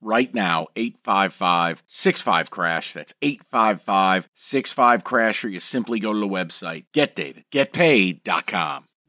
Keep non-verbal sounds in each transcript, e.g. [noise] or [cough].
right now 855 65 crash. That's 855 65 crash or you simply go to the website getdavidgetpaid.com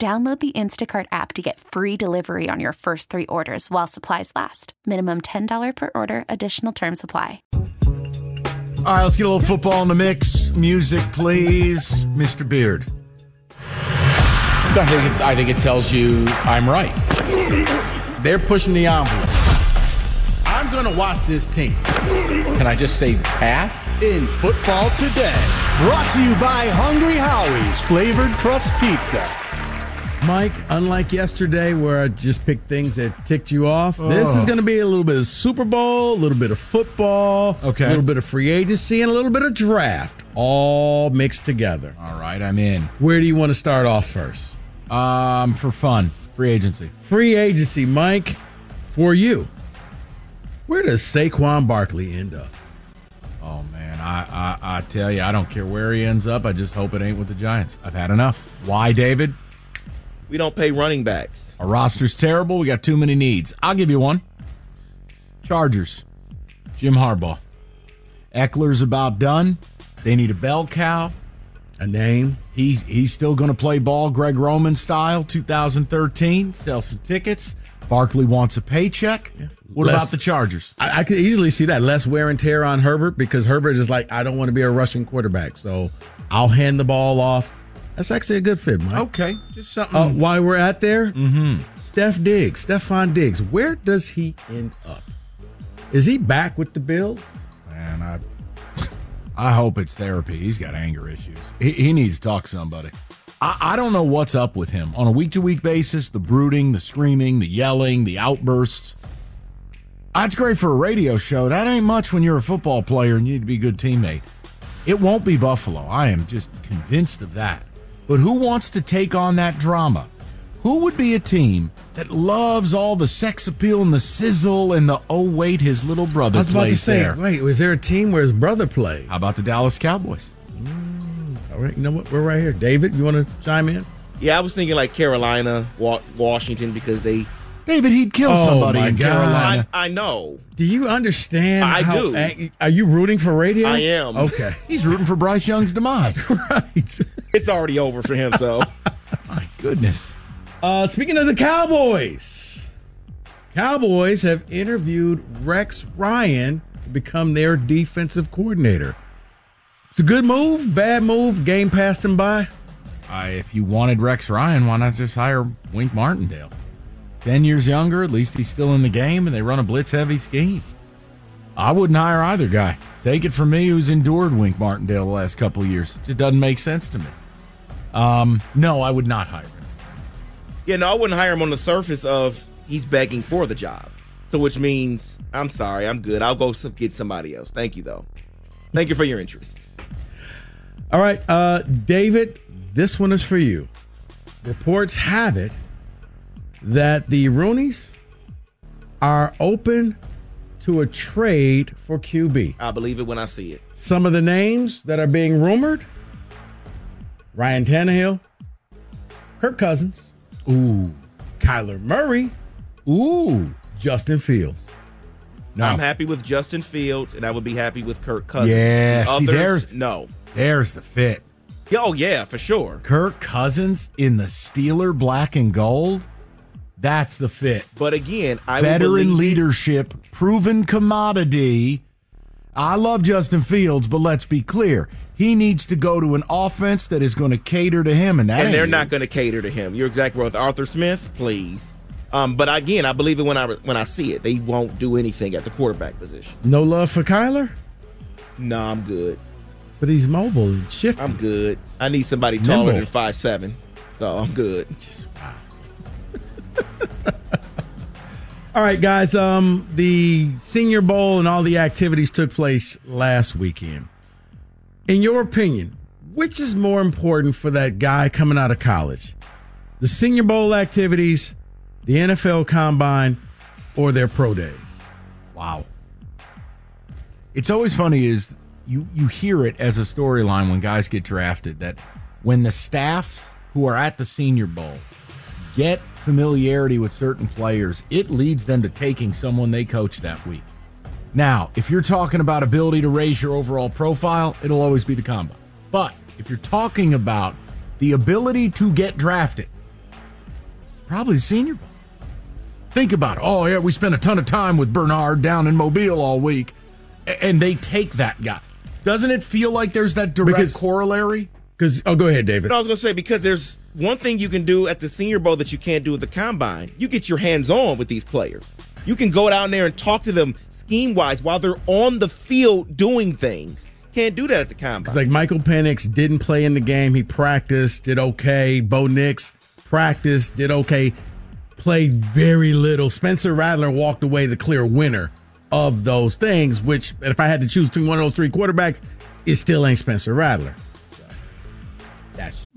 Download the Instacart app to get free delivery on your first three orders while supplies last. Minimum $10 per order, additional term supply. All right, let's get a little football in the mix. Music, please. Mr. Beard. I think it, I think it tells you I'm right. They're pushing the envelope. I'm going to watch this team. Can I just say pass? In football today, brought to you by Hungry Howie's flavored crust pizza. Mike, unlike yesterday where I just picked things that ticked you off, this is going to be a little bit of Super Bowl, a little bit of football, Okay. a little bit of free agency, and a little bit of draft, all mixed together. All right, I'm in. Where do you want to start off first? Um, for fun, free agency. Free agency, Mike, for you. Where does Saquon Barkley end up? Oh man, I, I I tell you, I don't care where he ends up. I just hope it ain't with the Giants. I've had enough. Why, David? We don't pay running backs. Our roster's terrible. We got too many needs. I'll give you one. Chargers. Jim Harbaugh. Ekeler's about done. They need a bell cow. A name? He's he's still going to play ball Greg Roman style 2013. Sell some tickets. Barkley wants a paycheck. What Less- about the Chargers? I, I could easily see that. Less wear and tear on Herbert because Herbert is like, I don't want to be a rushing quarterback. So I'll hand the ball off. That's actually a good fit, Mike. Okay, just something. Uh, while we're at there, Steph Diggs, Stefon Diggs, where does he end up? Is he back with the Bills? Man, I I hope it's therapy. He's got anger issues. He, he needs to talk to somebody. I, I don't know what's up with him on a week to week basis. The brooding, the screaming, the yelling, the outbursts. That's great for a radio show. That ain't much when you're a football player and you need to be a good teammate. It won't be Buffalo. I am just convinced of that. But who wants to take on that drama? Who would be a team that loves all the sex appeal and the sizzle and the oh wait his little brother I was about to say, there? wait, was there a team where his brother played? How about the Dallas Cowboys? Mm, all right, you know what? We're right here. David, you want to chime in? Yeah, I was thinking like Carolina, Washington, because they. David, he'd kill Oh, somebody in God. Carolina. I, I know. Do you understand? I how do. are you rooting for radio? I am. Okay. He's rooting for Bryce Young's demise. [laughs] right. It's already over for him, so. [laughs] My goodness. Uh, speaking of the Cowboys, Cowboys have interviewed Rex Ryan to become their defensive coordinator. It's a good move, bad move. Game passed him by. Uh, if you wanted Rex Ryan, why not just hire Wink Martindale? Ten years younger, at least he's still in the game, and they run a blitz heavy scheme. I wouldn't hire either guy. Take it from me, who's endured Wink Martindale the last couple of years. It just doesn't make sense to me. Um, no, I would not hire him. Yeah, no, I wouldn't hire him on the surface of he's begging for the job. So, which means, I'm sorry, I'm good. I'll go some, get somebody else. Thank you, though. Thank you for your interest. All right, uh, David, this one is for you. Reports have it that the Rooneys are open to a trade for QB. I believe it when I see it. Some of the names that are being rumored Ryan Tannehill, Kirk Cousins, Ooh. Kyler Murray, Ooh. Justin Fields. No. I'm happy with Justin Fields, and I would be happy with Kirk Cousins. Yeah, The see, others, there's- no. There's the fit. Oh yeah, for sure. Kirk Cousins in the Steeler black and gold. That's the fit. But again, I Veteran leadership, proven commodity. I love Justin Fields, but let's be clear. He needs to go to an offense that is going to cater to him, and that and they're ain't not going to cater to him. You're exactly right. With Arthur Smith, please. Um, but again, I believe it when I when I see it. They won't do anything at the quarterback position. No love for Kyler, No, I'm good. but he's mobile and shifty. I'm good. I need somebody taller Nimble. than five seven, so I'm good. All right, guys. Um, the Senior Bowl and all the activities took place last weekend. In your opinion, which is more important for that guy coming out of college? The Senior Bowl activities, the NFL Combine, or their pro days? Wow. It's always funny is you you hear it as a storyline when guys get drafted that when the staffs who are at the Senior Bowl get familiarity with certain players, it leads them to taking someone they coach that week. Now, if you're talking about ability to raise your overall profile, it'll always be the combo. But if you're talking about the ability to get drafted, it's probably the Senior Bowl. Think about it. Oh, yeah, we spent a ton of time with Bernard down in Mobile all week, and they take that guy. Doesn't it feel like there's that direct Because- corollary? Because oh, go ahead, David. I was going to say because there's one thing you can do at the Senior Bowl that you can't do at the Combine. You get your hands on with these players. You can go down there and talk to them scheme wise while they're on the field doing things. Can't do that at the Combine. It's like Michael Penix didn't play in the game. He practiced, did okay. Bo Nix practiced, did okay. Played very little. Spencer Rattler walked away the clear winner of those things, which, if I had to choose between one of those three quarterbacks, it still ain't Spencer Rattler.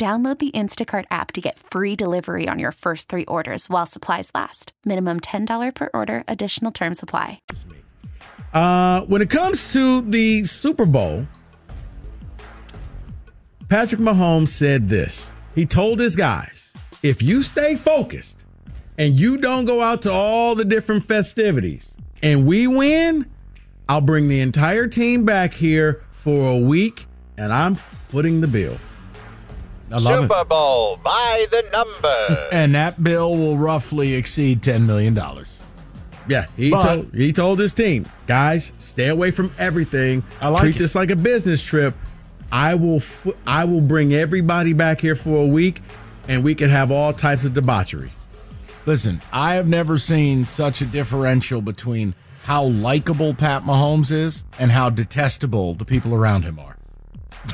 Download the Instacart app to get free delivery on your first three orders while supplies last. Minimum $10 per order, additional term supply. Uh, when it comes to the Super Bowl, Patrick Mahomes said this. He told his guys, if you stay focused and you don't go out to all the different festivities and we win, I'll bring the entire team back here for a week and I'm footing the bill. I love Super Bowl by the number. [laughs] And that bill will roughly exceed $10 million. Yeah, he But- told he told his team, guys, stay away from everything. I like Treat it. this like a business trip. I will f- I will bring everybody back here for a week, and we can have all types of debauchery. Listen, I have never seen such a differential between how likable Pat Mahomes is and how detestable the people around him are.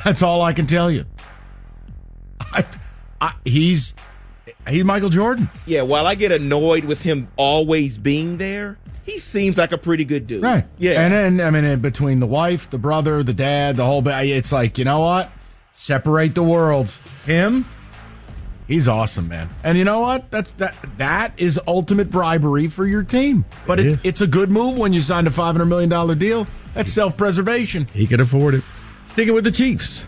That's all I can tell you. I, I, he's he's Michael Jordan, yeah, while I get annoyed with him always being there, he seems like a pretty good dude. right? Yeah. and then I mean, in between the wife, the brother, the dad, the whole, ba- it's like you know what? Separate the worlds. Him, he's awesome, man. And you know what? That's that. That is ultimate bribery for your team. But It it's is. it's a good move when you signed a five hundred million dollar deal. That's self preservation. He could afford it. Sticking with the Chiefs.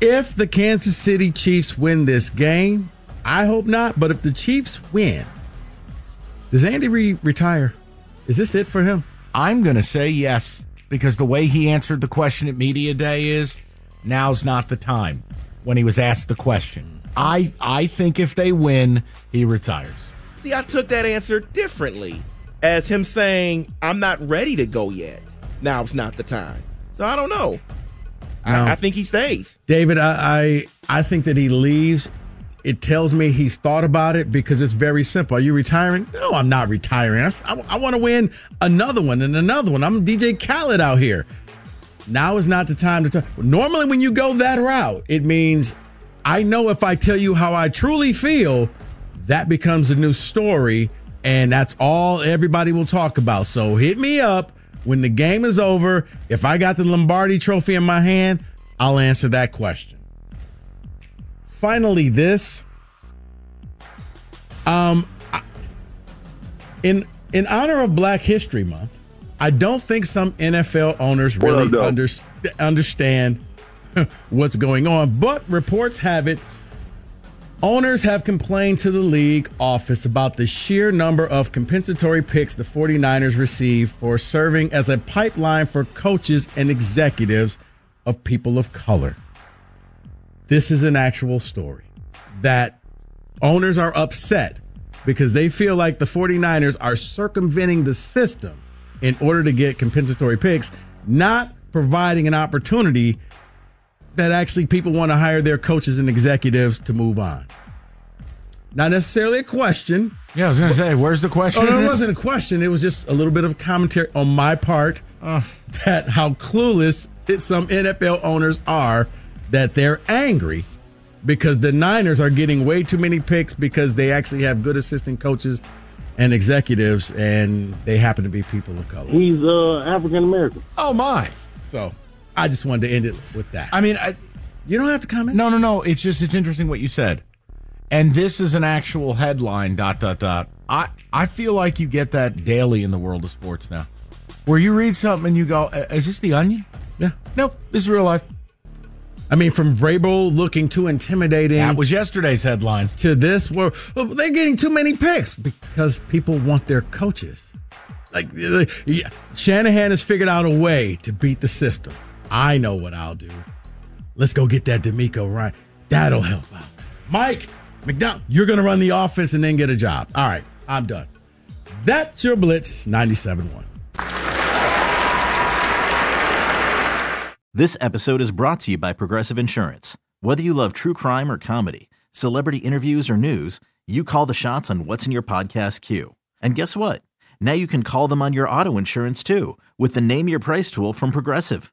If the Kansas City Chiefs win this game, I hope not, but if the Chiefs win, does Andy Reid retire? Is this it for him? I'm going to say yes because the way he answered the question at media day is now's not the time when he was asked the question. I I think if they win, he retires. See, I took that answer differently as him saying, I'm not ready to go yet. Now's not the time. So I don't know. No. I, I think he stays. David, I, I I think that he leaves. It tells me he's thought about it because it's very simple. Are you retiring? No, I'm not retiring. I, I, want to win another one and another one. I'm DJ Khaled out here. Now is not the time to talk. Normally, when you go that route, it means I know if I tell you how I truly feel, that becomes a new story, and that's all everybody will talk about. So hit me up when the game is over. If I got the Lombardi trophy in my hand, I'll answer that question. Finally, this. Um, in in honor of Black History Month, I don't think some NFL owners really though? under, understand [laughs] what's going on, but reports have it owners have complained to the league office about the sheer number of compensatory picks the 49ers receive for serving as a pipeline for coaches and executives of people of color. This is an actual story that owners are upset because they feel like the 49ers are circumventing the system in order to get compensatory picks, not providing an opportunity that actually people want to hire their coaches and executives to move on. Not necessarily a question. Yeah, I was going to say, where's the question? Oh, no, it wasn't a question. It was just a little bit of commentary on my part that how clueless it- some NFL owners are that they're angry because the Niners are getting way too many picks because they actually have good assistant coaches and executives and they happen to be people of color. He's uh, African American. Oh, my. So I just wanted to end it with that. I mean, I, you don't have to comment. no, no, no. It's just, it's interesting what you said. And this is an actual headline, dot, dot, dot. I, I feel like you get that daily in the world of sports now. Where you read something and you go, "Uh, is this the onion? Yeah. Nope, this is real life. I mean, from Vrabel looking too intimidating That was yesterday's headline. to this, where well, they're getting too many picks because people want their coaches. Like uh, yeah, Shanahan has figured out a way to beat the system. I know what I'll do. Let's go get that DeMeco right. That'll help out. Mike Macdonald, you're going to run the office and then get a job. All right, I'm done. That's your Blitz 97.1. This episode is brought to you by Progressive Insurance. Whether you love true crime or comedy, celebrity interviews or news, you call the shots on what's in your podcast queue. And guess what? Now you can call them on your auto insurance too with the Name Your Price tool from Progressive.